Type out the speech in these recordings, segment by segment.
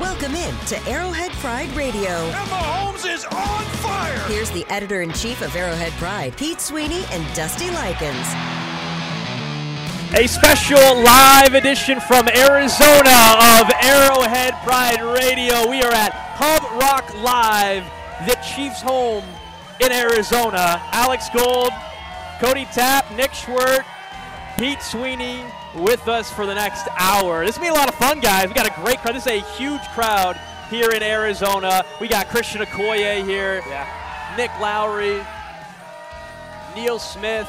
Welcome in to Arrowhead Pride Radio. Emma Holmes is on fire. Here's the editor in chief of Arrowhead Pride, Pete Sweeney and Dusty Likens. A special live edition from Arizona of Arrowhead Pride Radio. We are at Pub Rock Live, the Chiefs' home in Arizona. Alex Gold, Cody Tapp, Nick Schwert, Pete Sweeney with us for the next hour. This is going to be a lot of fun, guys. We got a great crowd. This is a huge crowd here in Arizona. We got Christian Okoye here, Yeah. Nick Lowery, Neil Smith.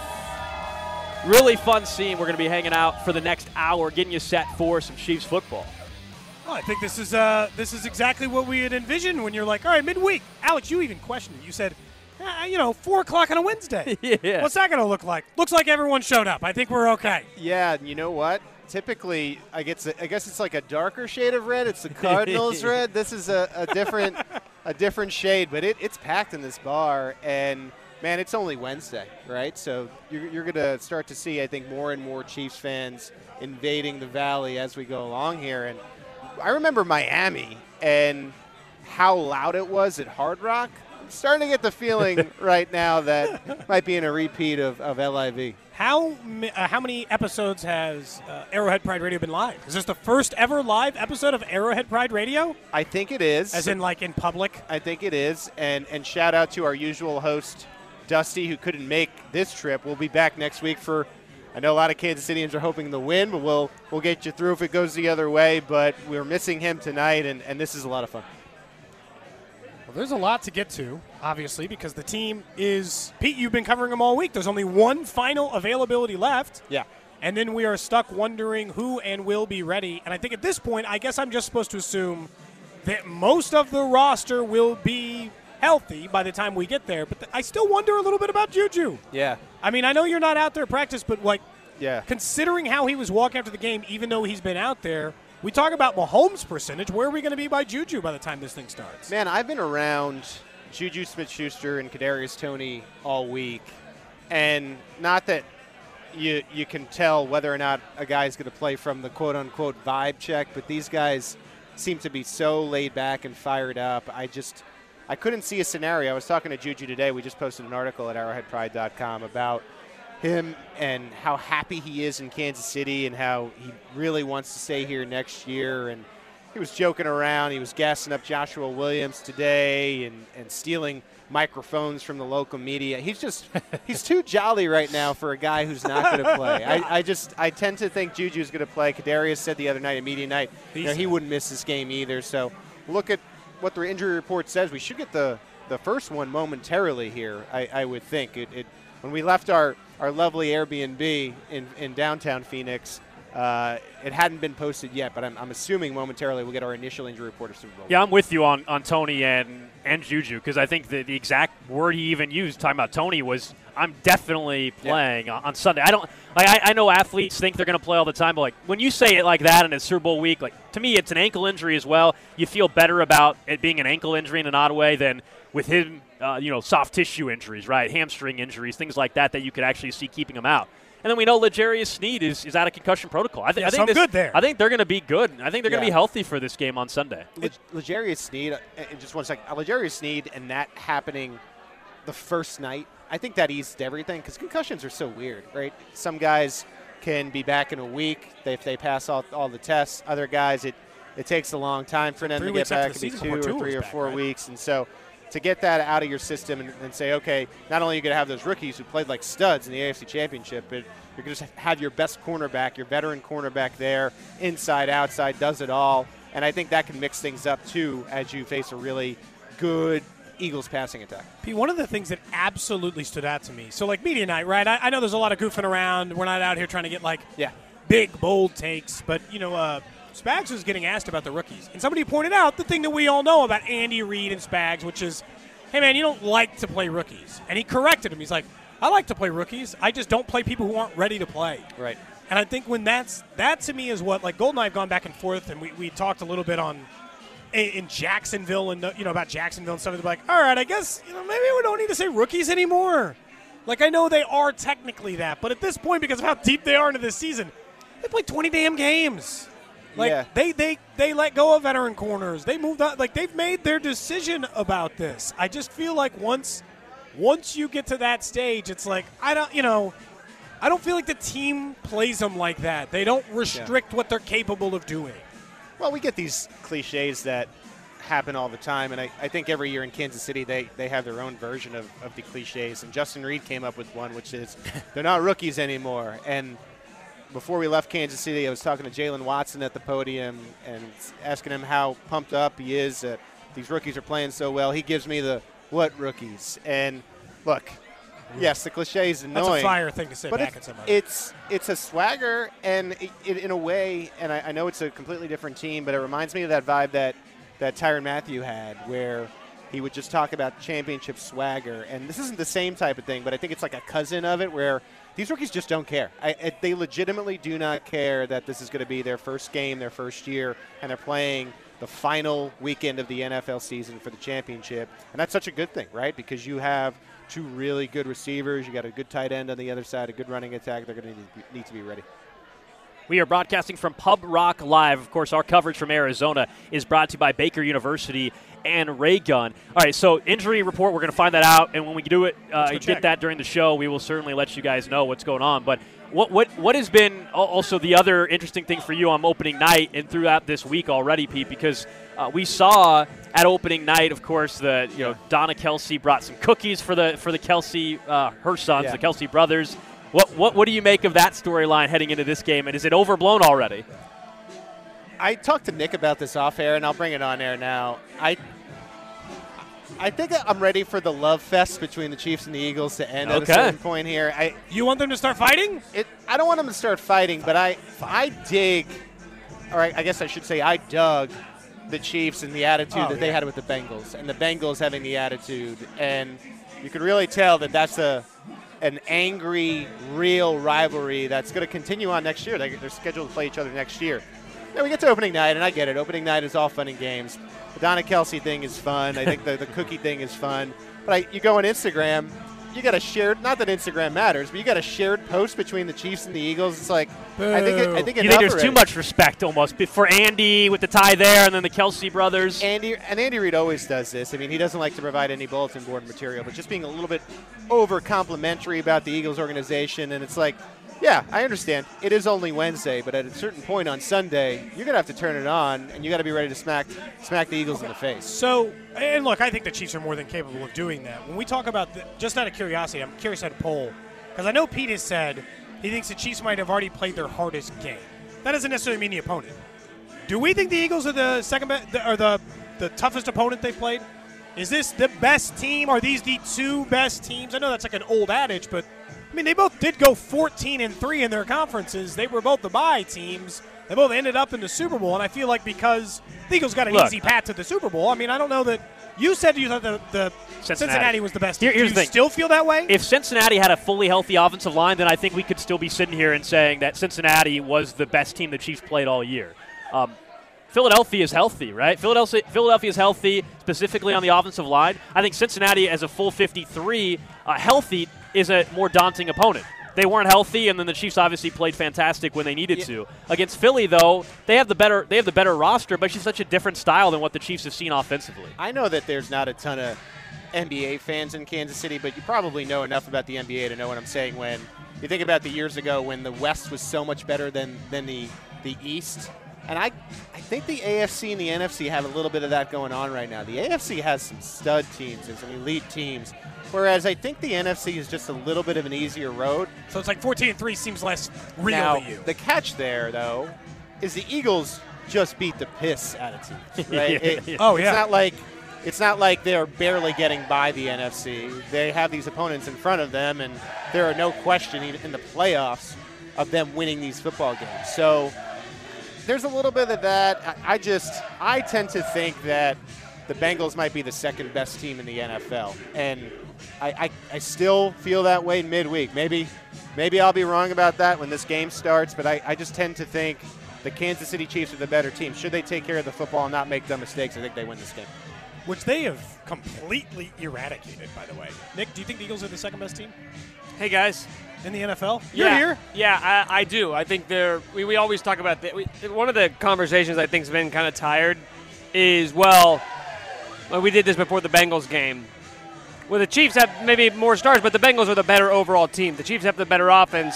Really fun scene. We're going to be hanging out for the next hour, getting you set for some Chiefs football. Well, I think this is uh, this is exactly what we had envisioned when you're like, all right, midweek. Alex, you even questioned it. You said, "Ah, you know, four o'clock on a Wednesday. Yeah. What's that going to look like? Looks like everyone showed up. I think we're okay. Yeah, and you know what? Typically, I guess I guess it's like a darker shade of red. It's the Cardinals red. This is a, a different a different shade, but it, it's packed in this bar, and man, it's only Wednesday, right? So you're, you're going to start to see, I think, more and more Chiefs fans invading the valley as we go along here. And I remember Miami and how loud it was at Hard Rock. I'm starting to get the feeling right now that might be in a repeat of, of LIV. How uh, how many episodes has uh, Arrowhead Pride Radio been live? Is this the first ever live episode of Arrowhead Pride Radio? I think it is. As in, like in public? I think it is. And and shout out to our usual host, Dusty, who couldn't make this trip. We'll be back next week for. I know a lot of Kansas Cityans are hoping to win, but we'll we'll get you through if it goes the other way. But we're missing him tonight, and, and this is a lot of fun. Well, there's a lot to get to, obviously, because the team is Pete. You've been covering them all week. There's only one final availability left. Yeah. And then we are stuck wondering who and will be ready. And I think at this point, I guess I'm just supposed to assume that most of the roster will be healthy by the time we get there. But th- I still wonder a little bit about Juju. Yeah. I mean, I know you're not out there practice, but like, Yeah. considering how he was walking after the game, even though he's been out there, we talk about Mahomes' percentage. Where are we going to be by Juju by the time this thing starts? Man, I've been around Juju Smith-Schuster and Kadarius Toney all week, and not that you you can tell whether or not a guy's going to play from the quote-unquote vibe check, but these guys seem to be so laid back and fired up. I just I couldn't see a scenario. I was talking to Juju today. We just posted an article at ArrowheadPride.com about him and how happy he is in Kansas City and how he really wants to stay here next year. And he was joking around. He was gassing up Joshua Williams today and, and stealing microphones from the local media. He's just he's too jolly right now for a guy who's not going to play. I, I just I tend to think Juju's going to play. Kadarius said the other night at media night, you know, he wouldn't miss this game either. So look at what the injury report says. We should get the the first one momentarily here. I, I would think it, it when we left our our lovely Airbnb in in downtown Phoenix. Uh, it hadn't been posted yet, but I'm, I'm assuming momentarily we'll get our initial injury report of Super Bowl. Yeah, I'm with you on, on Toney and, and Juju because I think the, the exact word he even used talking about Toney was I'm definitely playing on, on Sunday. I don't like I, I know athletes think they're going to play all the time, but like when you say it like that and it's Super Bowl week, like to me it's an ankle injury as well. You feel better about it being an ankle injury in an odd way than with him, uh, you know, soft tissue injuries, right? Hamstring injuries, things like that that you could actually see keeping him out. And then we know L'Jarius Sneed is, is out of concussion protocol. I, th- Yeah, I think I'm this- good there. I think they're going to be good. I think they're going to be healthy for this game on Sunday. Leg- L'Jarius Sneed, uh, uh, just one second. Uh, L'Jarius Sneed and that happening the first night, I think that eased everything because concussions are so weird, right? Some guys can be back in a week they, if they pass all, all the tests. Other guys, it, it takes a long time for them Three to get back. the It could be season two or three or back, four right? weeks. And so to get that out of your system and, and say, okay, not only are you going to have those rookies who played like studs in the AFC Championship, but you're going to have your best cornerback, your veteran cornerback there, inside, outside, does it all. And I think that can mix things up too as you face a really good Eagles passing attack. Pete, one of the things that absolutely stood out to me. So, like media night, right? I, I know there's a lot of goofing around. We're not out here trying to get like Yeah. big, bold takes, but you know, uh, Spags was getting asked about the rookies, and somebody pointed out the thing that we all know about Andy Reid and Spags, which is, hey man, you don't like to play rookies, and he corrected him. He's like, I like to play rookies. I just don't play people who aren't ready to play. Right. And I think when that's that to me is what like Golden and I have gone back and forth, and we, we talked a little bit on in, in Jacksonville and you know about Jacksonville and stuff. They're like, all right, I guess you know maybe we don't need to say rookies anymore. Like I know they are technically that, but at this point, because of how deep they are into this season, they play 20 damn games. Like Yeah. they they they let go of veteran corners. They moved on. Like they've made their decision about this. I just feel like once once you get to that stage, it's like I don't you know. I don't feel like the team plays them like that. They don't restrict what they're capable of doing. Well, we get these cliches that happen all the time, and I, I think every year in Kansas City they, they have their own version of, of the cliches. And Justin Reid came up with one, which is they're not rookies anymore. And before we left Kansas City, I was talking to Jaylen Watson at the podium and asking him how pumped up he is that these rookies are playing so well. He gives me the what rookies? And look, yes, the cliche is annoying. That's a fire thing to say but back at somebody. it's it's a swagger, and it, it, in a way, and I, I know it's a completely different team, but it reminds me of that vibe that that Tyrann Mathieu had, where he would just talk about championship swagger. And this isn't the same type of thing, but I think it's like a cousin of it, where these rookies just don't care. I, I, they legitimately do not care that this is going to be their first game, their first year, and they're playing the final weekend of the NFL season for the championship. And that's such a good thing, right? Because you have two really good receivers, you got a good tight end on the other side, a good running attack. They're going to need, to be ready. We are broadcasting from Pub Rock Live. Of course, our coverage from Arizona is brought to you by Baker University and Raygun. All right, so injury report, we're going to find that out, and when we do it, uh, get check. that during the show, we will certainly let you guys know what's going on. But what what what has been also the other interesting thing for you on opening night and throughout this week already, Pete, because uh, we saw at opening night, of course, the you know Donna Kelce brought some cookies for the for the Kelce uh, her sons, Yeah. the Kelce brothers. What, what what do you make of that storyline heading into this game, and is it overblown already? I talked to Nick about this off air, and I'll bring it on air now. I I think I'm ready for the love fest between the Chiefs and the Eagles to end at a certain point here. I you want them to start fighting? it, I don't want them to start fighting, but I I dig, or I, I guess I should say I dug the Chiefs and the attitude Oh, that they yeah. had with the Bengals, and the Bengals having the attitude, and you could really tell that that's a an angry, real rivalry that's going to continue on next year. They, they're scheduled to play each other next year. Then we get to opening night, and I get it. Opening night is all fun and games. The Donna Kelce thing is fun. I think the, the cookie thing is fun. But I, you go on Instagram, you got a shared. Not that Instagram matters, but you got a shared post between the Chiefs and the Eagles. It's like I think it, I think You think there's too much respect almost for Andy with the tie there, and then the Kelce brothers. Andy and Andy Reid always does this. I mean, he doesn't like to provide any bulletin board material, but just being a little bit over complimentary about the Eagles organization, and it's like, yeah, I understand. It is only Wednesday, but at a certain point on Sunday, you're gonna have to turn it on, and you got to be ready to smack smack the Eagles in the face. So, and look, I think the Chiefs are more than capable of doing that. When we talk about, the, just out of curiosity, I'm curious at a poll because I know Pete has said he thinks the Chiefs might have already played their hardest game. That doesn't necessarily mean the opponent. Do we think the Eagles are the second best, or the the toughest opponent they've played? Is this the best team? Are these the two best teams? I know that's like an old adage, but I mean they both did go 14 and three in their conferences. They were both the bye teams. They both ended up in the Super Bowl, and I feel like because the Eagles got an Look, easy path to the Super Bowl. I mean, I don't know that you said you thought the, the Cincinnati. Cincinnati. was the best. Here- team. here's Do the you thing. still feel that way? if Cincinnati had a fully healthy offensive line, then I think we could still be sitting here and saying that Cincinnati was the best team the Chiefs played all year. Um, Philadelphia is healthy, right? Philadelphia, Philadelphia is healthy, specifically on the offensive line. I think Cincinnati, as a full 53, uh, healthy, is a more daunting opponent. They weren't healthy, and then the Chiefs obviously played fantastic when they needed Yeah. to. Against Philly, though, they have the better they have the better roster, but she's such a different style than what the Chiefs have seen offensively. I know that there's not a ton of NBA fans in Kansas City, but you probably know enough about the NBA to know what I'm saying when you think about the years ago when the West was so much better than, than the, the East. And I, I think the AFC and the NFC have a little bit of that going on right now. The AFC has some stud teams and some elite teams, whereas I think the NFC is just a little bit of an easier road. so it's like 14 and three seems less real now, to you. the catch there, though, is the Eagles just beat the piss out of teams, right? Yeah, It- yeah. Oh, it's not like it's not like they're barely getting by the NFC. They have these opponents in front of them, and there are no question even in the playoffs of them winning these football games. So there's a little bit of that. I, I just I tend to think that the Bengals might be the second best team in the NFL, and I, I, I still feel that way midweek. Maybe maybe I'll be wrong about that when this game starts, but I, I just tend to think the Kansas City Chiefs are the better team. Should they take care of the football and not make dumb mistakes, I think they win this game. which they have completely eradicated, by the way. Nick, do you think the Eagles are the second best team? Hey guys, in the NFL? You're yeah, here. Yeah, I, I do. I think they're. We, we always talk about that. One of the conversations I think's been kind of tired is well, well, we did this before the Bengals game. Well, the Chiefs have maybe more stars, but the Bengals are the better overall team. The Chiefs have the better offense.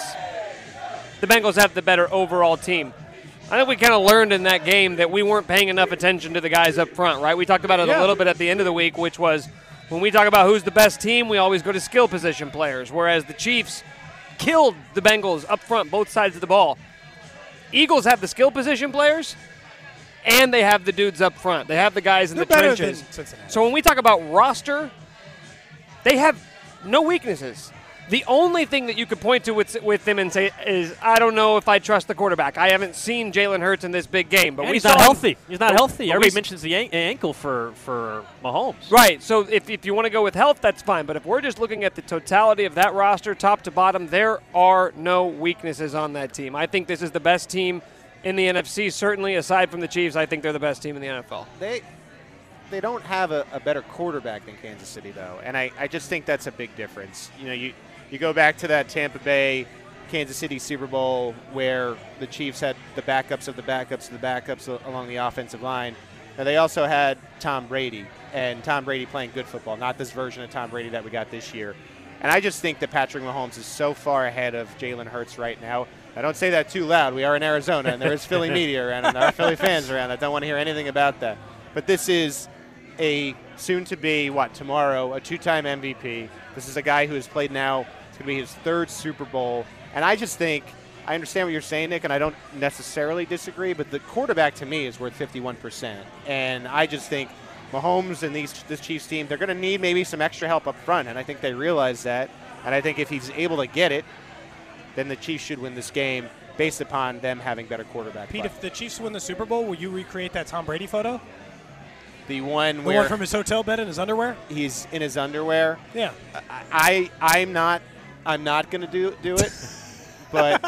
The Bengals have the better overall team. I think we kind of learned in that game that we weren't paying enough attention to the guys up front, right? We talked about it Yeah. a little bit at the end of the week, which was when we talk about who's the best team, we always go to skill position players, whereas the Chiefs killed the Bengals up front, both sides of the ball. Eagles have the skill position players, and they have the dudes up front. They have the guys in They're the better trenches. than Cincinnati. So when we talk about roster, they have no weaknesses. The only thing that you could point to with, with them and say is, I don't know if I trust the quarterback. I haven't seen Jalen Hurts in this big game, but And we he's saw not him- healthy. He's not but- healthy. but we Everybody mentions the an- ankle for for Mahomes. Right. So if, if you want to go with health, that's fine. But if we're just looking at the totality of that roster, top to bottom, there are no weaknesses on that team. I think this is the best team in the NFC. Certainly, aside from the Chiefs, I think they're the best team in the NFL. They they don't have a, a better quarterback than Kansas City though, and I, I just think that's a big difference. You know, you you go back to that Tampa Bay Kansas City Super Bowl where the Chiefs had the backups of the backups of the backups along the offensive line. Now they also had Tom Brady and Tom Brady playing good football, not this version of Tom Brady that we got this year. And I just think that Patrick Mahomes is so far ahead of Jalen Hurts right now. I don't say that too loud. We are in Arizona, and there is Philly media around, and there are Philly fans around. I don't want to hear anything about that. But this is a soon-to-be what tomorrow, a two-time MVP. This is a guy who has played now. It's going to be his third Super Bowl, and I just think I understand what you're saying, Nick, and I don't necessarily disagree. But the quarterback to me is worth 51%, and I just think Mahomes and these this Chiefs team they're going to need maybe some extra help up front, and I think they realize that. And I think if he's able to get it, then the Chiefs should win this game based upon them having better quarterback. Pete, play. if the Chiefs win the Super Bowl, will you recreate that Tom Brady photo? the one The where one from his hotel bed in his underwear? he's in his underwear, Yeah. I I'm not I'm not going to do do it, but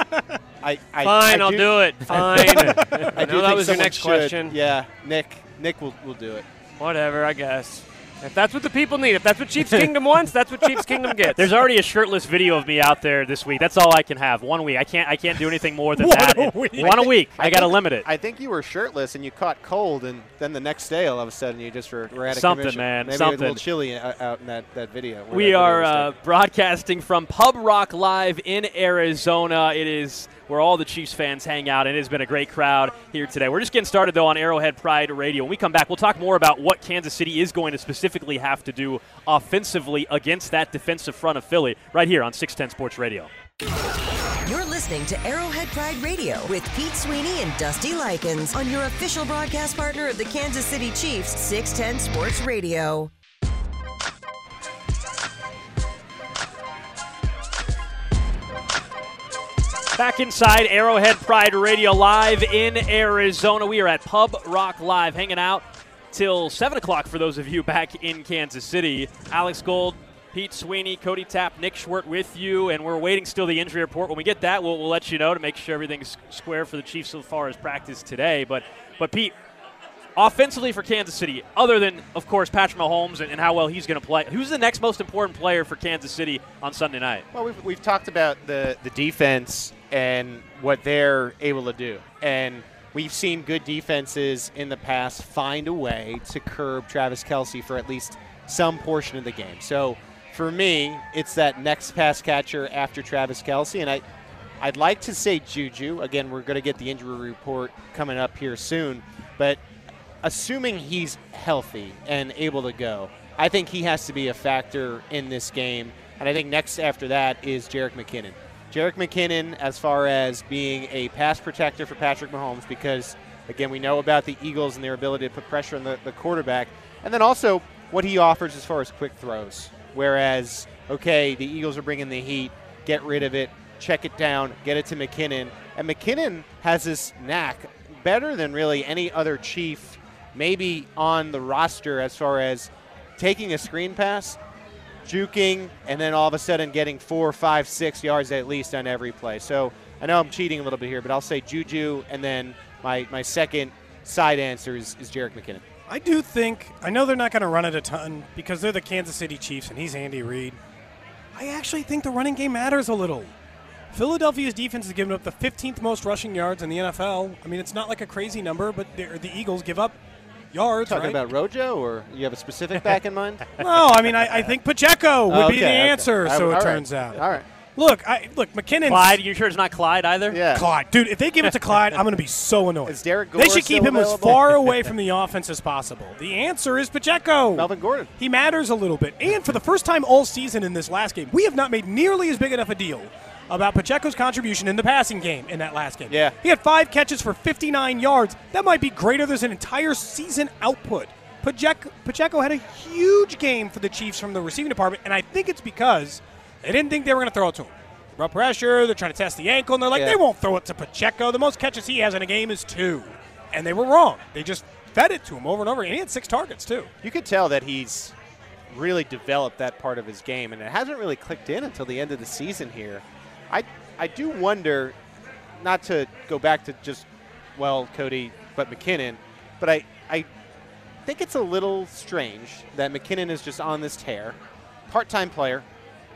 I, I Fine, I I'll do it. Fine. I I know that was your next should. question. Yeah, Nick Nick will will do it. Whatever, I guess. If that's what the people need, if that's what Chiefs Kingdom wants, that's what Chiefs Kingdom gets. There's already a shirtless video of me out there this week. That's all I can have. One week. I can't. I can't do anything more than One that. a week. One a week. I, got to think- limit it. I think you were shirtless and you caught cold, and then the next day, all of a sudden, you just were, were at a Something, commission. man, Maybe it was a little something. chilly out in that, that video. We that are was uh, broadcasting from Pub Rock Live in Arizona. It is where all the Chiefs fans hang out, and it has been a great crowd here today. We're just getting started, though, on Arrowhead Pride Radio. When we come back, we'll talk more about what Kansas City is going to specifically have to do offensively against that defensive front of Philly right here on 610 Sports Radio. You're listening to Arrowhead Pride Radio with Pete Sweeney and Dusty Likens on your official broadcast partner of the Kansas City Chiefs, 610 Sports Radio. Back inside Arrowhead Pride Radio live in Arizona. We are at Pub Rock Live hanging out till 7 o'clock for those of you back in Kansas City. Alex Gold, Pete Sweeney, Cody Tapp, Nick Schwert with you, and we're waiting still the injury report. When we get that, we'll, we'll let you know to make sure everything's square for the Chiefs so far as practice today. But, but Pete, offensively for Kansas City, other than, of course, Patrick Mahomes and, and how well he's going to play, who's the next most important player for Kansas City on Sunday night? Well, we've, we've talked about the, the defense and what they're able to do. And we've seen good defenses in the past find a way to curb Travis Kelce for at least some portion of the game. So for me, it's that next pass catcher after Travis Kelce. And I, I'd like to say Juju. Again, we're going to get the injury report coming up here soon. But assuming he's healthy and able to go, I think he has to be a factor in this game. And I think next after that is Jerick McKinnon. Jerick McKinnon, as far as being a pass protector for Patrick Mahomes, because, again, we know about the Eagles and their ability to put pressure on the, the quarterback. And then also what he offers as far as quick throws. Whereas, okay, the Eagles are bringing the heat, get rid of it, check it down, get it to McKinnon. And McKinnon has this knack, better than really any other Chief, maybe on the roster as far as taking a screen pass, juking, and then all of a sudden getting four, five, six yards at least on every play. So I know I'm cheating a little bit here, but I'll say Juju, and then my, my second side answer is, is Jerick McKinnon. I do think I know they're not going to run it a ton because they're the Kansas City Chiefs and he's Andy Reid. I actually think the running game matters a little. Philadelphia's defense has given up the 15th most rushing yards in the NFL. I mean, it's not like a crazy number, but the Eagles give up yards. Talking right? about Rojo, or you have a specific back in mind? No, I mean, I, I think Pacheco would Oh, be the okay, okay. answer. All So right, it turns out. All right. Look, I look McKinnon. Clyde, you sure it's not Clyde either? Yeah. Clyde, dude. If they give it to Clyde, I'm going to be so annoyed. Is Derek They should keep still him as far away from the offense as possible. The answer is Pacheco. Melvin Gordon. He matters a little bit. And for the first time all season in this last game, we have not made nearly as big enough a deal about Pacheco's contribution in the passing game in that last game. Yeah. He had five catches for 59 yards. That might be greater than an entire season output. Pacheco, Pacheco had a huge game for the Chiefs from the receiving department, and I think it's because they didn't think they were going to throw it to him. Brought pressure, they're trying to test the ankle, and they're like, Yeah. they won't throw it to Pacheco. The most catches he has in a game is two. And they were wrong. They just fed it to him over and over, and he had six targets, too. You could tell that he's really developed that part of his game, and it hasn't really clicked in until the end of the season here. I I do wonder, not to go back to just well Cody, but McKinnon, but I I think it's a little strange that McKinnon is just on this tear, part-time player,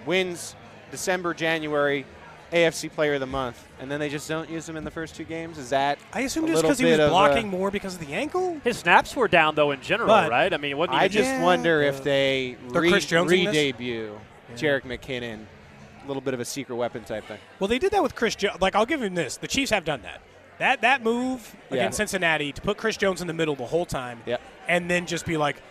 wins December January. AFC Player of the Month, and then they just don't use him in the first two games. Is that I assume a just because he was bit a- blocking more because of the ankle. His snaps were down though in general, But- right? I mean, it wasn't I just Yeah. wonder if they re- Chris Jones-ing this? re-debut Jerick McKinnon, a little bit of a secret weapon type thing. Well, they did that with Chris Jones. Like, I'll give him this: the Chiefs have done that. That that move Yeah. against Cincinnati to put Chris Jones in the middle the whole time, Yep. and then just be like,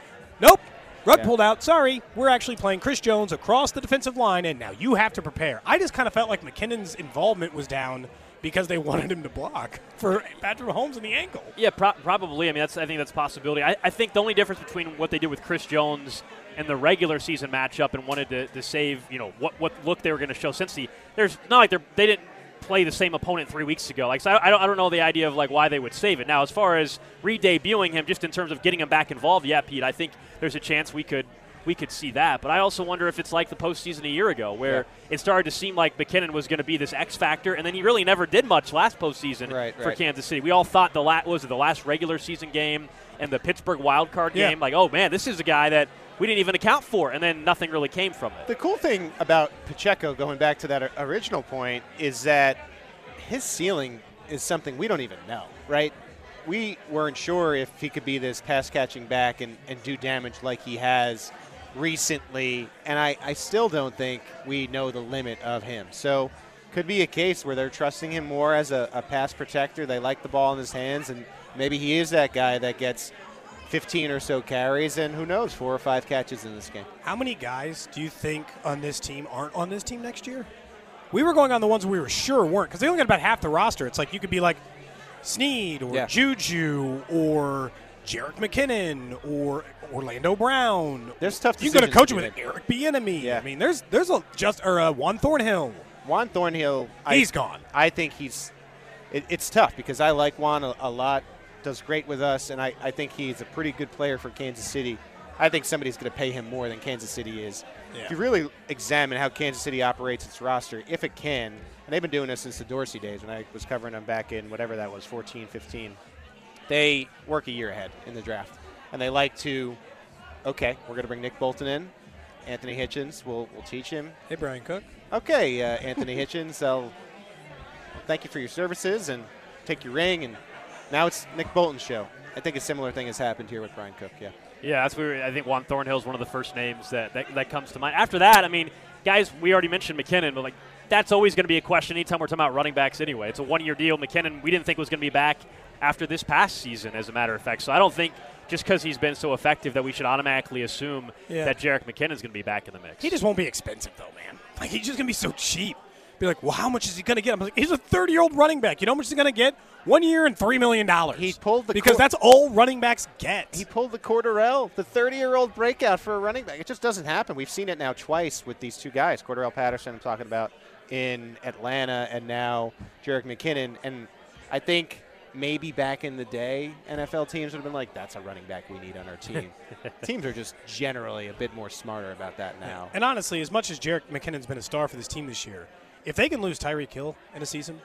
"Nope, rug Yeah. pulled out. Sorry, we're actually playing Chris Jones across the defensive line, and now you have to prepare." I just kind of felt like McKinnon's involvement was down because they wanted him to block for Patrick Mahomes in the ankle. Yeah, pro- probably. I mean, that's I think that's a possibility. I, I think the only difference between what they did with Chris Jones and the regular season matchup and wanted to, to save, you know, what what look they were going to show since the there's not like they're they didn't play the same opponent three weeks ago. Like, so I, I don't I don't know the idea of like why they would save it. Now, as far as re-debuting him, just in terms of getting him back involved, yeah, Pete, I think there's a chance we could. We could see that, but I also wonder if it's like the postseason a year ago, where it started to seem like McKinnon was going to be this X factor, and then he really never did much last postseason Right, for right. Kansas City. We all thought the la- was it the last regular season game and the Pittsburgh wild card Yeah. game, like, oh man, this is a guy that we didn't even account for, and then nothing really came from it. The cool thing about Pacheco, going back to that original point, is that his ceiling is something we don't even know, right? We weren't sure if he could be this pass catching back and, and do damage like he has recently, and I, I still don't think we know the limit of him. So, could be a case where they're trusting him more as a, a pass protector. They like the ball in his hands, and maybe he is that guy that gets 15 or so carries, and who knows, four or five catches in this game. How many guys do you think on this team aren't on this team next year? We were going on the ones we were sure weren't because they only got about half the roster. It's like you could be like Sneed or Yeah. Juju or Jerick McKinnon or Orlando Brown. There's tough You can go to coach with made. Eric Bieniemy. Yeah. I mean, there's there's a just or uh, Juan Thornhill. Juan Thornhill, I- He's gone. I think he's. It, it's tough because I like Juan a, a lot. Does great with us, and I, I think he's a pretty good player for Kansas City. I think somebody's going to pay him more than Kansas City is. Yeah. If you really examine how Kansas City operates its roster, if it can, and they've been doing this since the Dorsey days when I was covering them back in whatever that was, 14, 15, they work a year ahead in the draft. And they like to, okay, we're going to bring Nick Bolton in. Anthony Hitchens, we'll, we'll teach him Hey, Bryan Cook. Okay, uh, Anthony Hitchens, I'll thank you for your services and take your ring. And now it's Nick Bolton's show. I think a similar thing has happened here with Bryan Cook. Yeah. Yeah, that's where I think Juan Thornhill is one of the first names that, that, that comes to mind. After that, I mean, guys, we already mentioned McKinnon, but like that's always going to be a question anytime we're talking about running backs anyway. It's a one year deal. McKinnon, we didn't think was going to be back after this past season, as a matter of fact. So I don't think just because he's been so effective that we should automatically assume Yeah. that Jerick McKinnon's going to be back in the mix. He just won't be expensive though, man. Like he's just gonna be so cheap. Be like, well, how much is he gonna get? I'm like, he's a 30 year old running back. You know how much he's gonna get? One year and three million dollars. He pulled the because cor- that's all running backs get. He pulled the Cordarrelle, the 30 year old breakout for a running back. It just doesn't happen. We've seen it now twice with these two guys Cordarrelle Patterson, I'm talking about in Atlanta, and now Jerick McKinnon. And I think maybe back in the day, NFL teams would have been like, that's a running back we need on our team. Teams are just generally a bit more smarter about that now. and honestly, as much as Jerick McKinnon's been a star for this team this year, if they can lose Tyreek Hill in a season,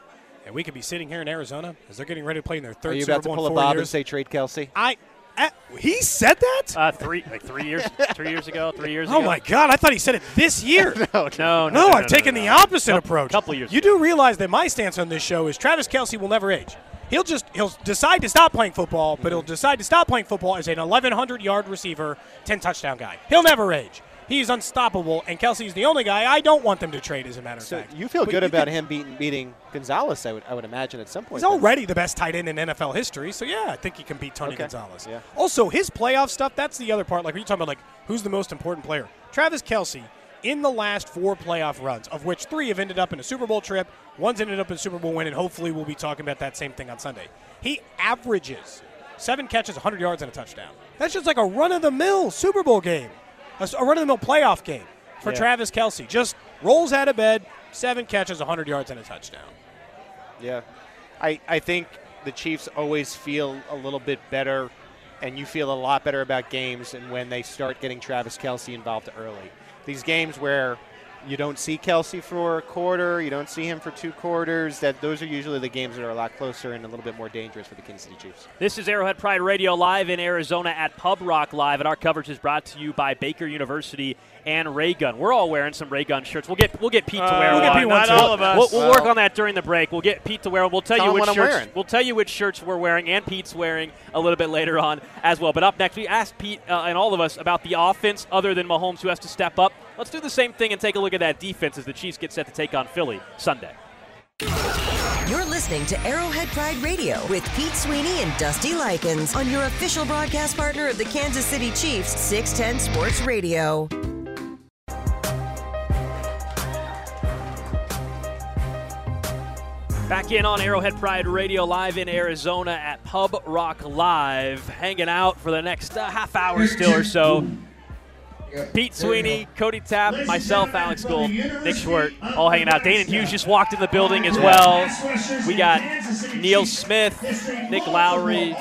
and we could be sitting here in Arizona as they're getting ready to play in their third Are you Super about to Bowl pull a four Bob years, and say trade Kelce? I Uh, he said that? Uh, three like three years three years ago, three years ago. oh ago. my God! I thought he said it this year. No, no, No, no, I've taken no, the opposite Couple- approach. Couple years. You do realize that my stance on this show is Travis Kelce will never age. He'll just he'll decide to stop playing football, but he'll decide to stop playing football as an 1100 yard receiver, 10 touchdown guy. He'll never age. He's unstoppable, and Kelce's the only guy I don't want them to trade. As a matter of So fact, you feel But good you about him beating beating Gonzalez? I would I would imagine at some point. He's already the best tight end in NFL history, so yeah, I think he can beat Tony Okay. Gonzalez. Yeah. Also, his playoff stuff, that's the other part. Like, are you're talking about, like, who's the most important player? Travis Kelce, in the last four playoff runs, of which three have ended up in a Super Bowl trip, one's ended up in a Super Bowl win, and hopefully we'll be talking about that same thing on Sunday. He averages seven catches, 100 yards, and a touchdown. That's just like a run of the mill Super Bowl game, a, run of the mill playoff game for Yeah. Travis Kelce. Just rolls out of bed, seven catches, 100 yards, and a touchdown. Yeah, I I think the Chiefs always feel a little bit better, and you feel a lot better about games, and when they start getting Travis Kelce involved early. These games where you don't see Kelce for a quarter, you don't see him for two quarters. That those are usually the games that are a lot closer and a little bit more dangerous for the Kansas City Chiefs. This is Arrowhead Pride Radio live in Arizona at Pub Rock Live, and our coverage is brought to you by Baker University and Raygun. We're all wearing some Raygun shirts. We'll get we'll get Pete to Uh, wear We'll get. Pete one not too. all of us. We'll, we'll work on that during the break. We'll get Pete to wear one. We'll tell, Tell you which what I'm shirts. wearing. We'll tell you which shirts we're wearing and Pete's wearing a little bit later on as well. But up next, we asked Pete uh, and all of us about the offense other than Mahomes, who has to step up. Let's do the same thing and take a look at that defense as the Chiefs get set to take on Philly Sunday. You're listening to Arrowhead Pride Radio with Pete Sweeney and Dusty Likens on your official broadcast partner of the Kansas City Chiefs, 610 Sports Radio. Back in on Arrowhead Pride Radio live in Arizona at Pub Rock Live, hanging out for the next uh, half hour still or so. Pete Sweeney, Cody Tapp, myself, Alex Gold, Nick Schwert, all hanging out. Danan Hughes just walked in the building as well. We got Neil Smith, Nick Lowery,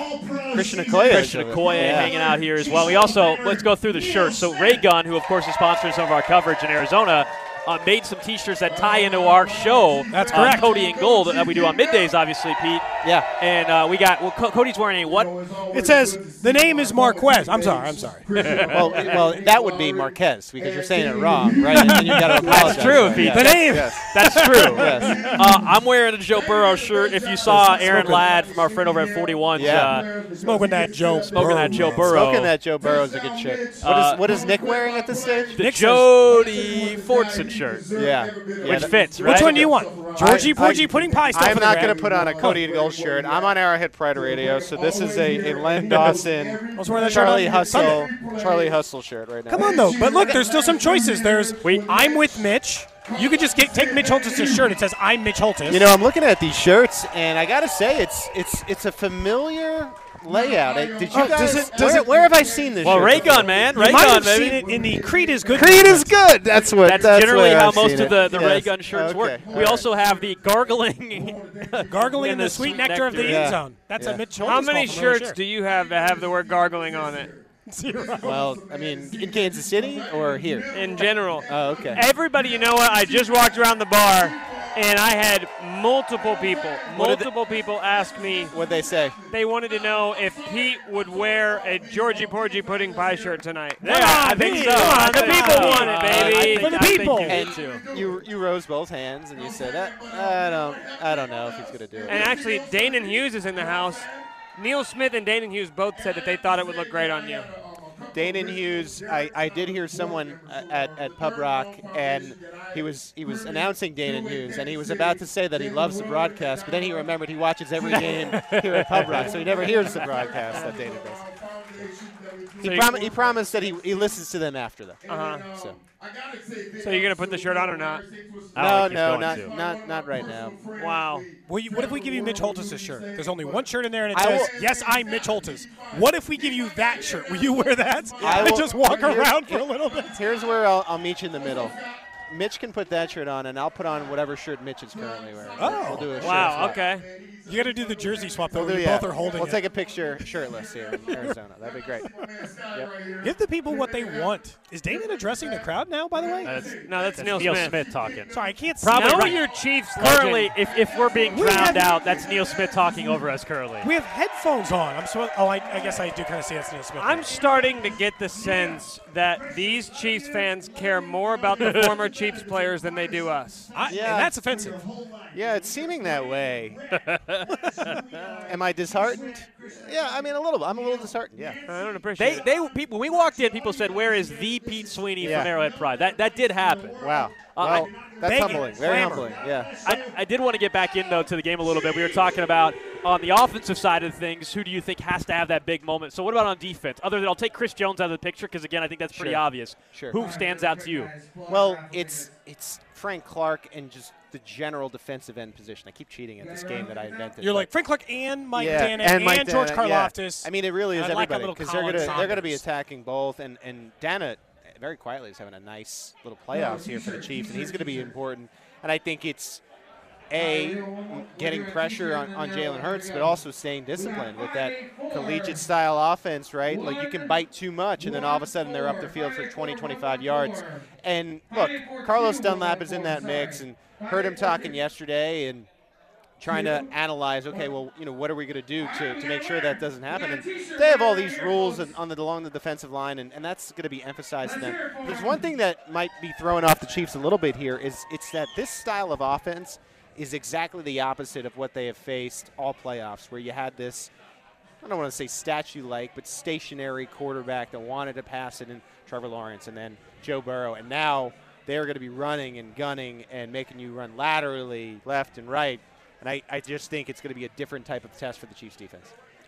Christian Okoye. Christian Okoye hanging out here as well. We also let's go through the shirts. So Ray Gun, who of course is sponsoring some of our coverage in Arizona, uh, made some T-shirts that tie into our show. That's uh, correct. Cody and Gold that we do on middays, obviously, Pete. Yeah. And uh, we got well, Co- Cody's wearing a what? It says the name is Marquez. I'm sorry. I'm sorry. well, well, that would be Marquez because you're saying it wrong, right? And then you got to apologize. true, Pete. it. The name. Yes. That's true. yes. Uh, I'm wearing a Joe Burrow shirt. If you saw Aaron Ladd from our friend over at 41, Yeah. uh, Smoking that Joe. smoking that Joe man. Burrow. Smoking that Joe Burrow Burrow's a good shirt. What is, what is Nick wearing at this stage? the Nick says- Jody Fortson shirt, Yeah. which fits, right? Which one do you want? Georgie I- Porgy pudding pie stuff. I'm not going to put on a Cody and Gold shirt. I'm on Arrowhead Pride Radio, so this is a, a Len Dawson, was wearing that Charlie Hustle, Charlie Hustle shirt right now. Come on though, but look, there's still some choices. There's Wait. I'm with Mitch. You could just get take Mitch Holthus' shirt. It says I'm Mitch Holthus. You know, I'm looking at these shirts, and I got to say, it's it's it's a familiar layout. I- Did you Oh, guys? does it- does where, it- where have I seen this? Well, shirt Ray? Gun, man, you Ray might Gun, have baby. seen it in the Creed is good. Creed is good. That's what. That's, that's generally how I've most of the, the Yes. ray gun shirts Okay. work. All We right. also have the gargling, gargling in and the sweet nectar, nectar. of the Yeah. end zone. That's Yeah. a Mitch How many call from shirts do you have that have the word gargling on it Zero. Well, I mean, in Kansas City or here? in general? Oh, okay. Everybody, you know what? I just walked around the bar and I had multiple people, What did they- multiple people ask me. What'd they say? They wanted to know if Pete would wear a Georgie Porgy pudding pie shirt tonight. Yeah, I think Pete, so. come on, the people so. want it, baby. I think- For the I people. you And you you rose both hands and you said, "Uh, I don't I don't know if he's gonna do it. And actually, Danan Hughes is in the house. Neil Smith and Danan Hughes both said that they thought it would look great on you. Danan Hughes, I, I did hear someone uh, at, at Pub Rock, and he was he was announcing Danan Hughes, and he was about to say that he loves the broadcast, but then he remembered he watches every game here at Pub Rock, so he never hears the broadcast that Danan does. He, So prom- he promised that he, he listens to them after them. Uh-huh. So. So you're gonna put the shirt on or not? No, don't think he's no, not, to. not not right now. Wow. Will you, what if we give you Mitch Holthus' shirt? There's only one shirt in there, and it I says, will- "Yes, I'm Mitch Holthus." What if we give you that shirt? Will you wear that I and will- just walk around for a little bit? Here's where I'll, I'll meet you in the middle. Mitch can put that shirt on, and I'll put on whatever shirt Mitch is currently wearing. Oh. we'll do a shirt Wow. swap. Okay. You got to do the jersey swap though. We'll do, yeah. both are holding We'll it. take a picture shirtless here in Arizona. That'd be great. Give the people what they want. Is Damon addressing the crowd now? By the way, That's, No, that's, Neil, Neil Smith. Smith talking. sorry, I can't see. Probably Know right. your Chiefs Currently, if, if we're being We drowned have- out, that's Neil Smith talking over us currently. We have headphones on. I'm so. Oh, I, I guess I do kind of see that's Neil Smith. I'm starting to get the sense that these Chiefs fans care more about the former Chiefs players than they do us. I, Yeah. and that's offensive. Yeah, it's seeming that way. Am I disheartened? Yeah, I mean a little. I'm a little disheartened. Yeah. I don't appreciate They, it. they, people, when we walked in, people said, "Where is the Pete Sweeney Yeah. from Arrowhead Pride?" That, that did happen. Wow. Uh, well, I- that's begging, humbling. Very clamor. humbling. Yeah. I, I did want to get back in though to the game a little bit. We were talking about on the offensive side of things, who do you think has to have that big moment? So what about on defense? Other than I'll take Chris Jones out of the picture because again, I think that's pretty Sure. obvious. Sure. Who stands out to you? Well, it's it's Frank Clark and just the general defensive end position. I keep cheating at this game that I invented. You're like Frank Clark and Mike yeah, Danna and, Mike George Danna, yeah. Karlaftis. I mean, it really is like everybody because they're gonna they're gonna be attacking both, and and Danna very quietly is having a nice little playoffs here for the Chiefs, and he's going to be important. And I think it's a getting pressure on, on Jalen Hurts, but also staying disciplined with that collegiate style offense, right? Like you can bite too much, and then all of a sudden they're up the field for 20, 25 yards. And look, Carlos Dunlap is in that mix, and heard him talking yesterday, and trying to analyze, okay, well, you know, what are we going to do to, to make sure that doesn't happen? And they have all these rules and, on the along the defensive line, and, and that's going to be emphasized to them. There's one thing that might be throwing off the Chiefs a little bit here is it's that this style of offense is exactly the opposite of what they have faced all playoffs, where you had this. I don't want to say statue-like, but stationary quarterback that wanted to pass it in Trevor Lawrence and then Joe Burrow, and now they're going to be running and gunning and making you run laterally, left and right. And I, I just think it's going to be a different type of test for the Chiefs defense.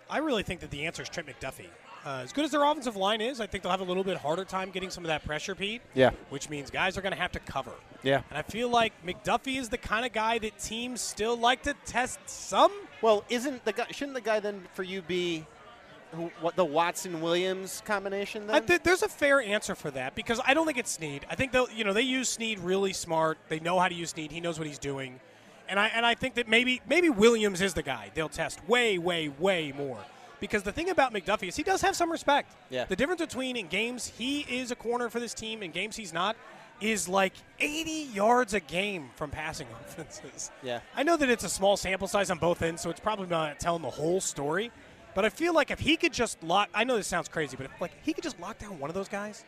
I really think that the answer is Trent McDuffie. Uh, as good as their offensive line is, I think they'll have a little bit harder time getting some of that pressure, Pete. Yeah. Which means guys are going to have to cover. Yeah. And I feel like McDuffie is the kind of guy that teams still like to test some. Well, isn't the guy? Shouldn't the guy then for you be who, what the Watson Williams combination? Then I th- there's a fair answer for that because I don't think it's Sneed. I think they'll, you know, they use Sneed really smart. They know how to use Sneed. He knows what he's doing, and I and I think that maybe maybe Williams is the guy they'll test way way way more. Because the thing about McDuffie is he does have some respect. Yeah. The difference between in games he is a corner for this team and games he's not is like 80 yards a game from passing offenses. Yeah. I know that it's a small sample size on both ends, so it's probably not telling the whole story. But I feel like if he could just lock, I know this sounds crazy, but if, like he could just lock down one of those guys,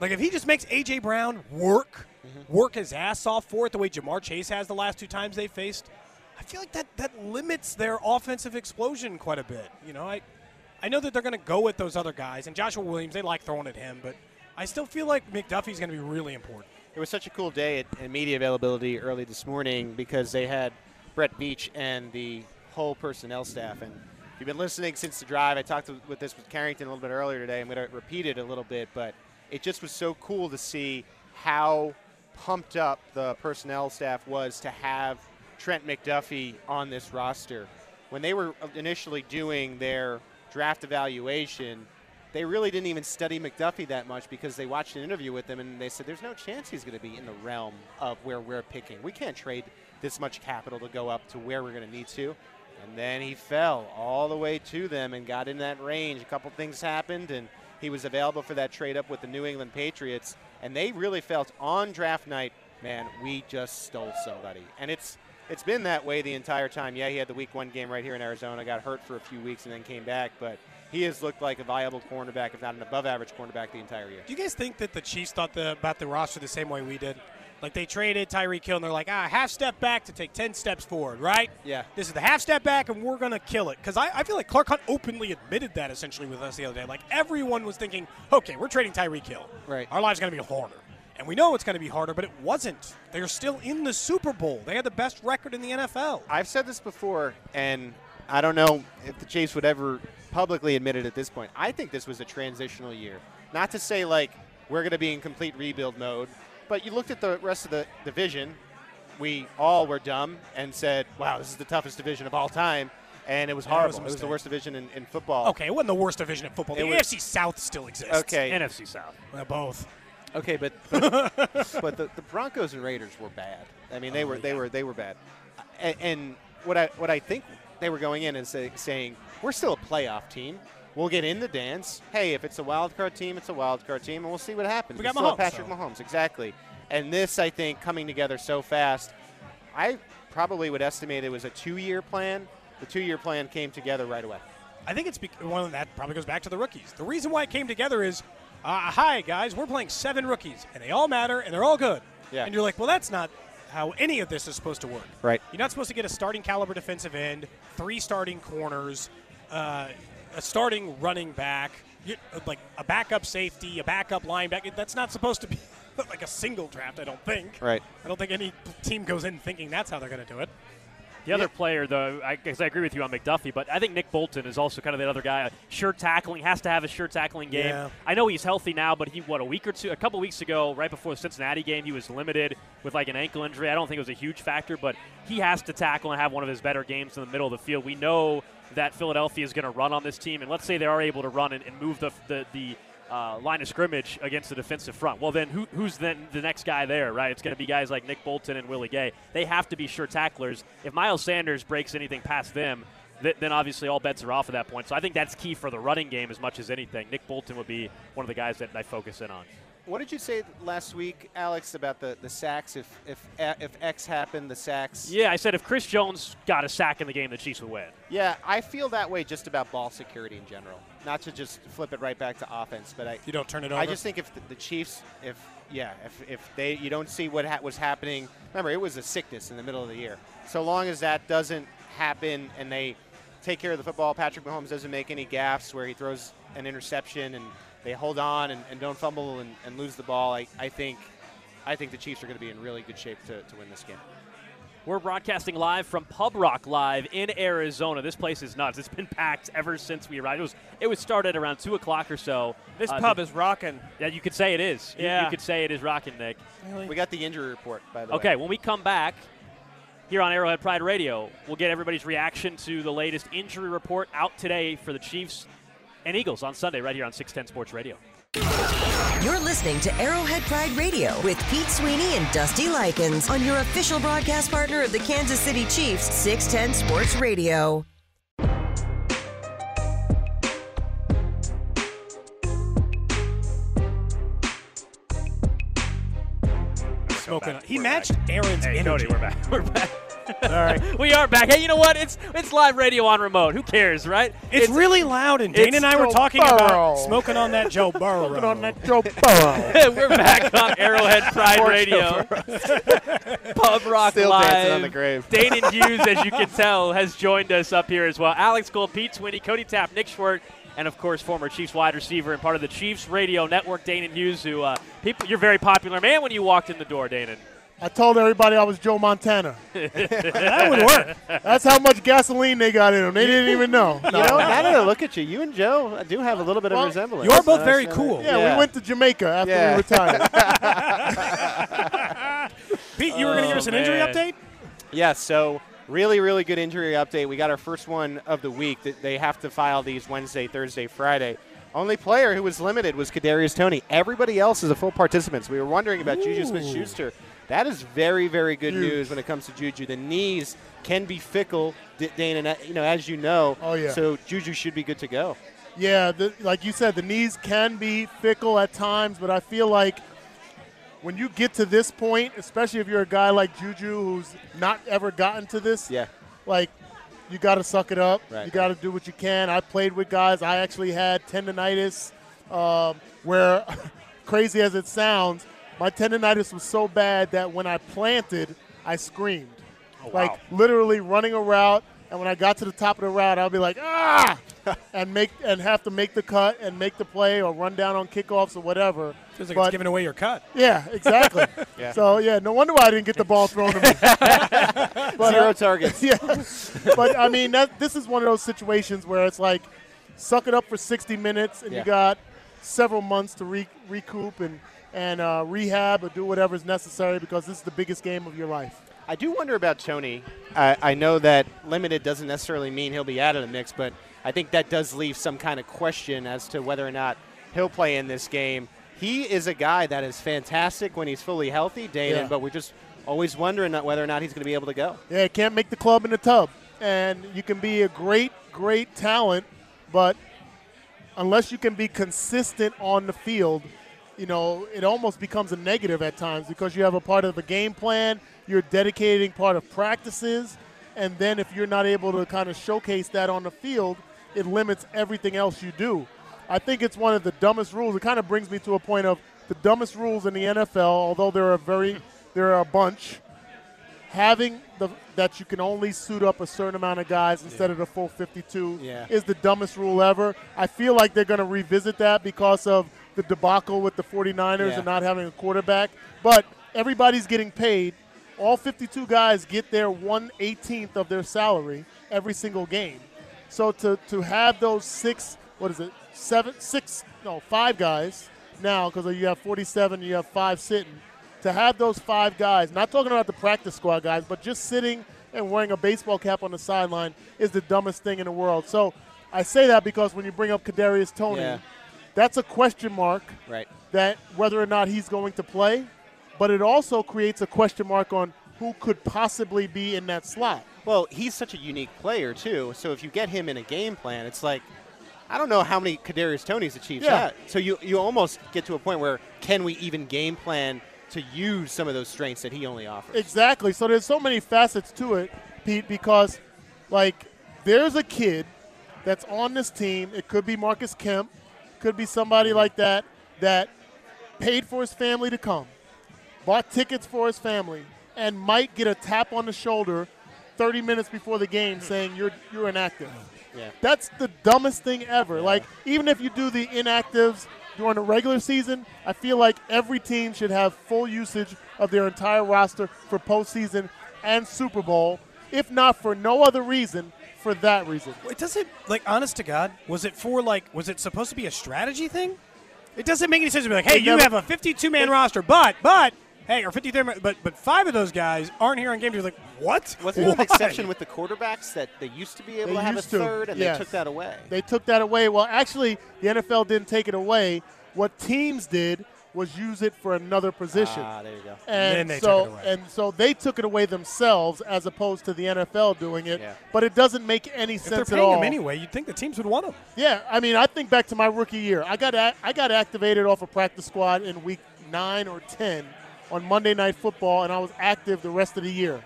like if he just makes AJ Brown work, mm-hmm. work his ass off for it the way Ja'Marr Chase has the last two times they faced, I feel like that that limits their offensive explosion quite a bit. You know, I I know that they're going to go with those other guys, and Joshua Williams they like throwing at him, but I still feel like McDuffie's going to be really important. It was such a cool day at, media availability early this morning because they had Brett Veach and the whole personnel staff. And if you've been listening since the drive, I talked with this with Carrington a little bit earlier today. I'm going to repeat it a little bit, but it just was so cool to see how pumped up the personnel staff was to have Trent McDuffie on this roster. When they were initially doing their draft evaluation, they really didn't even study McDuffie that much because they watched an interview with him and they said there's no chance he's going to be in the realm of where we're picking. We can't trade this much capital to go up to where we're going to need to. And then he fell all the way to them and got in that range. A couple things happened and he was available for that trade up with the New England Patriots. And they really felt on draft night, man, we just stole somebody. And it's it's been that way the entire time. Yeah, he had the week one game right here in Arizona, got hurt for a few weeks and then came back, but he has looked like a viable cornerback, if not an above average cornerback, the entire year. Do you guys think that the Chiefs thought the, about the roster the same way we did? Like they traded Tyreek Hill and they're like, ah, half step back to take 10 steps forward, right? Yeah. This is the half step back and we're going to kill it. Because I, I feel like Clark Hunt openly admitted that essentially with us the other day. Like everyone was thinking, okay, we're trading Tyreek Hill. Right. Our life's going to be harder. And we know it's going to be harder, but it wasn't. They're still in the Super Bowl. They had the best record in the NFL. I've said this before, and I don't know if the Chiefs would ever publicly admit it at this point. I think this was a transitional year. Not to say like we're going to be in complete rebuild mode, but you looked at the rest of the division. We all were dumb and said, "Wow, this is the toughest division of all time," and it was Yeah, it horrible. was it was the worst division in, in football. Okay, it wasn't the worst division in football. The It was- AFC South still exists. Okay. NFC South. Uh, both. Okay, but but, but the, the Broncos and Raiders were bad. I mean, they oh, were they were they were bad. And, and what I what I think they were going in and say, saying we're still a playoff team. We'll get in the dance. Hey, if it's a wild card team, it's a wild card team, and we'll see what happens. We got Mahomes, Patrick so. Mahomes, exactly. And this, I think, coming together so fast, I probably would estimate it was a two-year plan. The two-year plan came together right away. I think it's bec- one of that probably goes back to the rookies. The reason why it came together is, uh, hi guys, we're playing seven rookies, and they all matter, and they're all good. Yeah. And you're like, well, that's not how any of this is supposed to work. Right. You're not supposed to get a starting caliber defensive end, three starting corners, uh, a starting running back, you, like a backup safety, a backup linebacker. That's not supposed to be like a single draft. I don't think. Right. I don't think any team goes in thinking that's how they're going to do it. The other player, though, I guess I agree with you on McDuffie, but I think Nick Bolton is also kind of that other guy. Sure tackling has to have a sure tackling game. Yeah. I know he's healthy now, but he what a week or two, a couple weeks ago, right before the Cincinnati game, he was limited with like an ankle injury. I don't think it was a huge factor, but he has to tackle and have one of his better games in the middle of the field. We know that Philadelphia is going to run on this team, and let's say they are able to run and, and move the the, the uh, line of scrimmage against the defensive front. Well, then who, who's then the next guy there, right? It's going to be guys like Nick Bolton and Willie Gay. They have to be sure tacklers. If Miles Sanders breaks anything past them, th- then obviously all bets are off at that point. So I think that's key for the running game as much as anything. Nick Bolton would be one of the guys that I focus in on. What did you say last week, Alex, about the, the sacks? If if if X happened, the sacks. Yeah, I said if Chris Jones got a sack in the game, the Chiefs would win. Yeah, I feel that way just about ball security in general. Not to just flip it right back to offense, but I You don't turn it over. I just think if the, the Chiefs, if yeah, if, if they you don't see what ha- was happening. Remember, it was a sickness in the middle of the year. So long as that doesn't happen and they take care of the football, Patrick Mahomes doesn't make any gaffes where he throws an interception and they hold on and, and don't fumble and, and lose the ball. I, I think I think the Chiefs are going to be in really good shape to, to win this game. We're broadcasting live from Pub Rock Live in Arizona. This place is nuts. It's been packed ever since we arrived. It was it was started around two o'clock or so. This Uh, pub the- is rocking. Yeah, you could say it is. You- you, could say it is rocking, Nick. Really? We got the injury report by the Okay, way. Okay, when we come back here on Arrowhead Pride Radio, we'll get everybody's reaction to the latest injury report out today for the Chiefs and Eagles on Sunday, right here on 610 Sports Radio. You're listening to Arrowhead Pride Radio with Pete Sweeney and Dusty Likens on your official broadcast partner of the Kansas City Chiefs, 610 Sports Radio. smoking. He matched Aaron's Hey, energy. Cody, we're back. We're back. All right. we are back. Hey, you know what? It's it's live radio on remote. Who cares, right? It's, really loud, and Dane and I were talking Burrow. about smoking on that Joe Burrow. smoking on that Joe Burrow. We're back on Arrowhead Pride Radio. Pub Rock Still Live. dancing on the grave. Danan Hughes, as you can tell, has joined us up here as well. Alex Gold, Pete Sweeney, Cody Tapp, Nick Schwartz, and of course former Chiefs wide receiver and part of the Chiefs Radio Network, Danan Hughes. Who uh, people, you're very popular man when you walked in the door, Danan. I told everybody I was Joe Montana. that would work. That's how much gasoline they got in them. They didn't even know. You know, now that I look at you, you and Joe do have a little bit Well, of resemblance. you're both very cool. Yeah, we went to Jamaica after Yeah. we retired. Pete, you were going to give us an oh, injury man. update? Yeah, so really, really good injury update. We got our first one of the week. That They have to file these Wednesday, Thursday, Friday. Only player who was limited was Kadarius Toney. Everybody else is a full participant. So we were wondering about Juju Smith-Schuster. That is very, very good Huge. news when it comes to Juju. The knees can be fickle, D- Dane, and uh, you know as you know. Oh, yeah. So Juju should be good to go. yeah, the, like you said, the knees can be fickle at times, but I feel like when you get to this point, especially if you're a guy like Juju who's not ever gotten to this, Yeah. like you got to suck it up. Right. You got to do what you can. I played with guys. I actually had tendonitis, um, where crazy as it sounds, my tendonitis was so bad that when I planted, I screamed, like literally running a route. And when I got to the top of the route, I'd be like, ah, and make and have to make the cut and make the play or run down on kickoffs or whatever. Feels like But- it's giving away your cut. yeah, exactly. Yeah. So yeah, no wonder why I didn't get the ball thrown to me. But, Zero uh, targets. yeah, but I mean, that, this is one of those situations where it's like, suck it up for 60 minutes, and Yeah. you got several months to re- recoup and and uh, rehab or do whatever is necessary because this is the biggest game of your life. I do wonder about Toney. I, I know that limited doesn't necessarily mean he'll be out of the mix, but I think that does leave some kind of question as to whether or not he'll play in this game. he is a guy that is fantastic when he's fully healthy, Danan, Yeah. but we're just always wondering whether or not he's going to be able to go. Yeah, you can't make the club in the tub. And you can be a great, great talent, but unless you can be consistent on the field, you know, it almost becomes a negative at times because you have a part of a game plan, you're dedicating part of practices, and then if you're not able to kind of showcase that on the field, it limits everything else you do. I think it's one of the dumbest rules. It kind of brings me to a point of the dumbest rules in the NFL, although there are very there are a bunch having the that you can only suit up a certain amount of guys instead of the full 52 Yeah. is the dumbest rule ever. I feel like they're going to revisit that because of the debacle with the 49ers Yeah. and not having a quarterback. But everybody's getting paid. All 52 guys get their 1/18th of their salary every single game. So to to have those six, what is it, seven, six, no, five guys now because you have 47, you have five sitting. To have those five guys, not talking about the practice squad guys, but just sitting and wearing a baseball cap on the sideline is the dumbest thing in the world. So I say that because when you bring up Kadarius Toney, Yeah. That's a question mark Right. that whether or not he's going to play, but it also creates a question mark on who could possibly be in that slot. Well, he's such a unique player too. So if you get him in a game plan, it's like I don't know how many Kadarius Toney's Chiefs Yeah. had. So you you almost get to a point where can we even game plan to use some of those strengths that he only offers? Exactly. So there's so many facets to it, Pete, because like there's a kid that's on this team. It could be Marcus Kemp, could be somebody like that that paid for his family to come, bought tickets for his family, and might get a tap on the shoulder 30 minutes before the game saying you're you're inactive. Yeah. That's the dumbest thing ever. Like even if you do the inactives during the regular season, I feel like every team should have full usage of their entire roster for postseason and Super Bowl, if not for no other reason, for that reason. It doesn't like honest to God. Was it for like? Was it supposed to be a strategy thing? It doesn't make any sense to be like, hey, It you never- have a 52 man roster, but but hey, or 53 man, but but five of those guys aren't here on game day. Like, what? Wasn't there an exception with the quarterbacks that they used to be able They to have a used to, third and yes. they took that away? They took that away. Well, actually, the NFL didn't take it away. What teams did was use it for another position. Ah, there you go. And Then they so took it away. and so they took it away themselves as opposed to the NFL doing it. Yeah. But it doesn't make any If they're sense at paying all. them anyway, you'd think the teams would want them. Yeah, I mean, I think back to my rookie year. I got a- I got activated off a practice squad in week nine or ten on Monday Night Football, and I was active the rest of the year.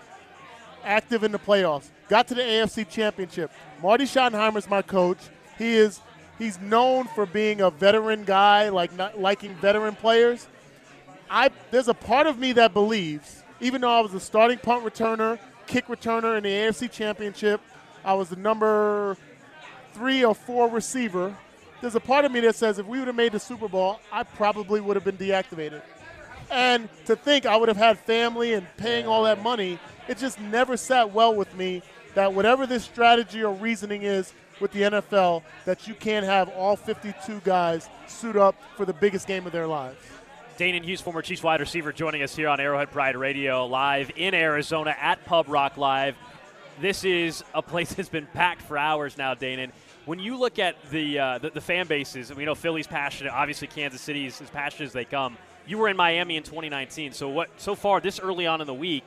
Active in the playoffs. Got to the AFC Championship. Marty Schottenheimer's my coach. He is he's known for being a veteran guy, like liking veteran players. I there's a part of me that believes, even though I was a starting punt returner, kick returner in the AFC Championship, I was the number three or four receiver. There's a part of me that says if we would have made the Super Bowl, I probably would have been deactivated. And to think I would have had family and paying all that money, it just never sat well with me that whatever this strategy or reasoning is with the NFL, that you can't have all 52 guys suit up for the biggest game of their lives. Danan Hughes, former Chiefs wide receiver, joining us here on Arrowhead Pride Radio, live in Arizona at Pub Rock Live. This is a place that's been packed for hours now, Danan. When you look at the, uh, the the fan bases, and we know Philly's passionate. Obviously, Kansas City is as passionate as they come. You were in Miami in 2019. So what? So far, this early on in the week,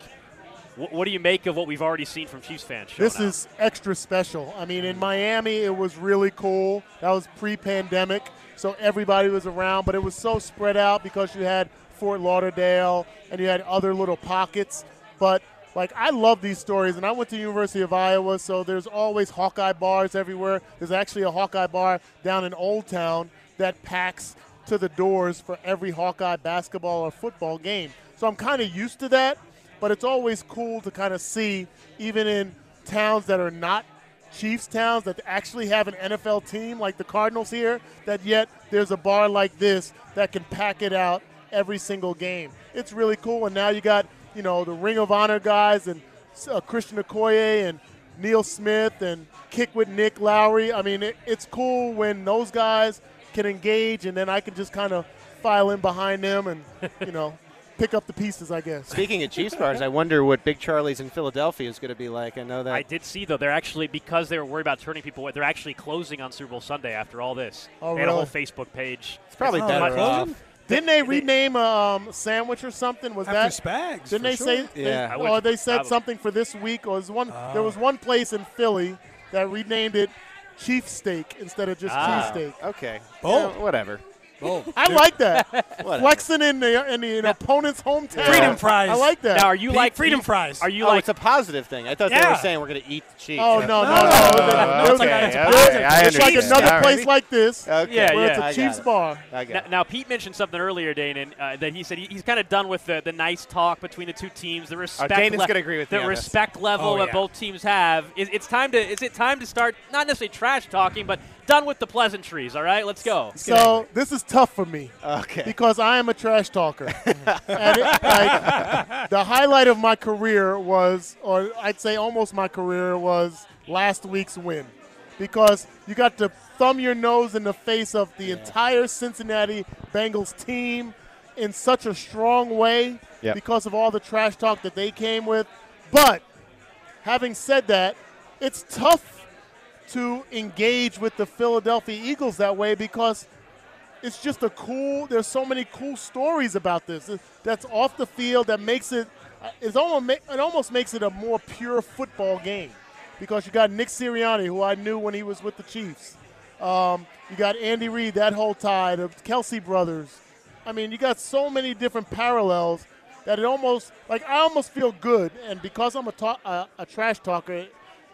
what, what do you make of what we've already seen from Chiefs fans? This is extra special. I mean, in Miami, it was really cool. That was pre-pandemic, so everybody was around, but it was so spread out because you had Fort Lauderdale and you had other little pockets. But like, I love these stories, and I went to University of Iowa, so there's always Hawkeye bars everywhere. There's actually a Hawkeye bar down in Old Town that packs to the doors for every Hawkeye basketball or football game. So I'm kind of used to that, but it's always cool to kind of see, even in towns that are not Chiefs towns that actually have an NFL team like the Cardinals here, that yet there's a bar like this that can pack it out every single game. It's really cool. And now you got, you know, the Ring of Honor guys and uh, Christian Okoye and Neil Smith and Kick with Nick Lowery. I mean, it, it's cool when those guys can engage and then I can just kind of file in behind them and, you know, pick up the pieces, I guess. Speaking of Chiefs bars, I wonder what Big Charlie's in Philadelphia is going to be like. I know that. I did see though they're actually because they were worried about turning people away. They're actually closing on Super Bowl Sunday after all this. Oh, they had a whole? Facebook page. it's probably Oh, better they're off. Didn't they rename a um, sandwich or something? Was After that Spags. Didn't for they sure. say? Yeah. I They, would- or they said probably. something for this week, or was one? There Oh. was one place in Philly that renamed it Chief Steak instead of just Ah. cheesesteak. Okay. Oh, Yeah, whatever. I like that. Whatever. Flexing in the in the opponent's hometown. Freedom fries. I like that. Now, are you Pete, like freedom fries. Are you oh, like it's a positive thing. I thought they were saying we're going to eat the Chiefs. Oh no no no! Oh, There's okay, it's a okay, positive. I It's like another All place right. like this Okay. Yeah, where yeah. it's I a got Chiefs it. bar. Now, now, Pete mentioned something earlier, Dane, uh, that he said he, he's kind of done with the, the nice talk between the two teams, the respect. Danan's gonna agree with the me on respect level Oh, that both teams have. Is, it's time to is it time to start not necessarily trash talking, but done with the pleasantries. All right, let's go. So this is tough for me Okay. because I am a trash talker. and it, like, the highlight of my career was, or I'd say almost my career was last week's win, because you got to thumb your nose in the face of the entire Cincinnati Bengals team in such a strong way Yep. because of all the trash talk that they came with. But having said that, it's tough to engage with the Philadelphia Eagles that way because it's just a cool. There's so many cool stories about this that's off the field that makes it. It's almost it almost makes it a more pure football game because you got Nick Sirianni, who I knew when he was with the Chiefs. Um, you got Andy Reid, that whole tie, the Kelce brothers. I mean, you got so many different parallels that it almost like I almost feel good, and because I'm a ta- a, a trash talker,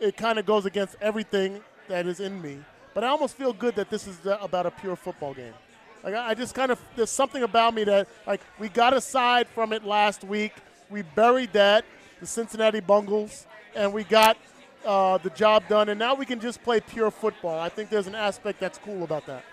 it, kind of goes against everything that is in me. But I almost feel good that this is about a pure football game. Like I just kind of there's something about me that like we got aside from it last week. We buried that, the Cincinnati Bungles, and we got uh, the job done. And now we can just play pure football. I think there's an aspect that's cool about that.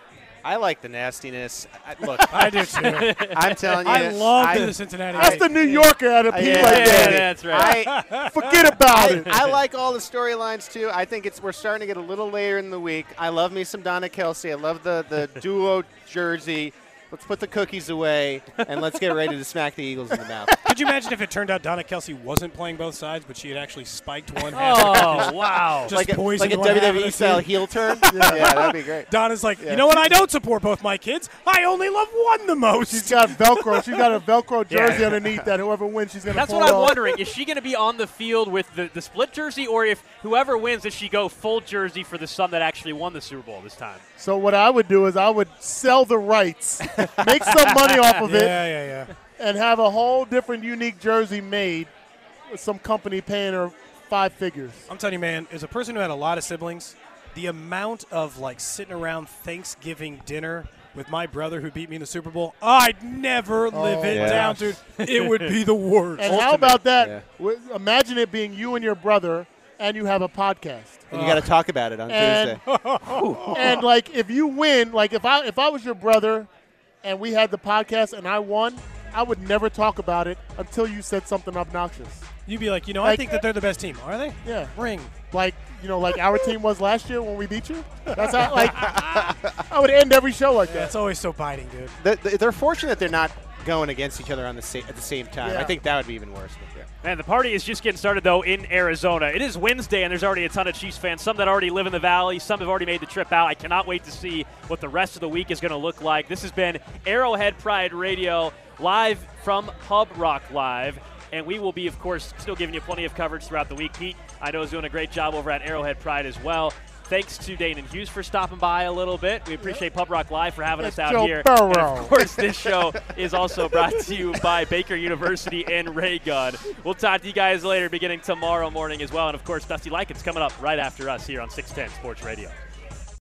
I like the nastiness. I, look, I do too. I'm telling you. I love I, the Cincinnati. That's the New Yorker at a I- Pete yeah, right Yeah, there. that's right. I, Forget about I, it. I like all the storylines too. I think it's we're starting to get a little later in the week. I love me some Donna Kelce. I love the the duo jersey. Let's put the cookies away and let's get ready to smack the Eagles in the mouth. Could you imagine if it turned out Donna Kelce wasn't playing both sides, but she had actually spiked one half? Oh wow! Just like a, like a one WWE style team. heel turn. yeah. that'd be great. Donna's like, Yeah. you know what? I don't support both my kids. I only love one the most. She's got Velcro. She's got a Velcro Yeah. jersey underneath that whoever wins, she's going to That's pull what I'm off. wondering. Is she going to be on the field with the, the split jersey, or if whoever wins, does she go full jersey for the son that actually won the Super Bowl this time? So what I would do is I would sell the rights, make some money off of it, yeah, yeah, yeah. and have a whole different unique jersey made with some company paying her five figures. I'm telling you, man, as a person who had a lot of siblings, the amount of like sitting around Thanksgiving dinner with my brother who beat me in the Super Bowl, I'd never oh, live it yeah. down, dude. It would be the worst. And how about that? Yeah. Imagine it being you and your brother, and you have a podcast. And you got to uh, talk about it on And- Tuesday. and like if you win, like if I if I was your brother, and we had the podcast and I won, I would never talk about it until you said something obnoxious. You'd be like, you know, I think that they're the best team. Are they? Yeah. Ring. Like you know, like our team was last year when we beat you. That's how like I would end every show like that. It's always so biting, dude. The- the- they're fortunate that they're not going against each other on the sa- at the same time. Yeah. I think that would be even worse. Man, the party is just getting started, though, in Arizona. It is Wednesday, and there's already a ton of Chiefs fans. Some that already live in the Valley, some have already made the trip out. I cannot wait to see what the rest of the week is going to look like. This has been Arrowhead Pride Radio, live from Pub Rock Live. And we will be, of course, still giving you plenty of coverage throughout the week. Pete, I know, is doing a great job over at Arrowhead Pride as well. Thanks to Danan Hughes for stopping by a little bit. We appreciate Pub Rock Live for having us out Joe here. Burrow. And of course, this show is also brought to you by Baker University and Ray Gun. We'll talk to you guys later, beginning tomorrow morning as well. And of course, Dusty Likens coming up right after us here on 610 Sports Radio.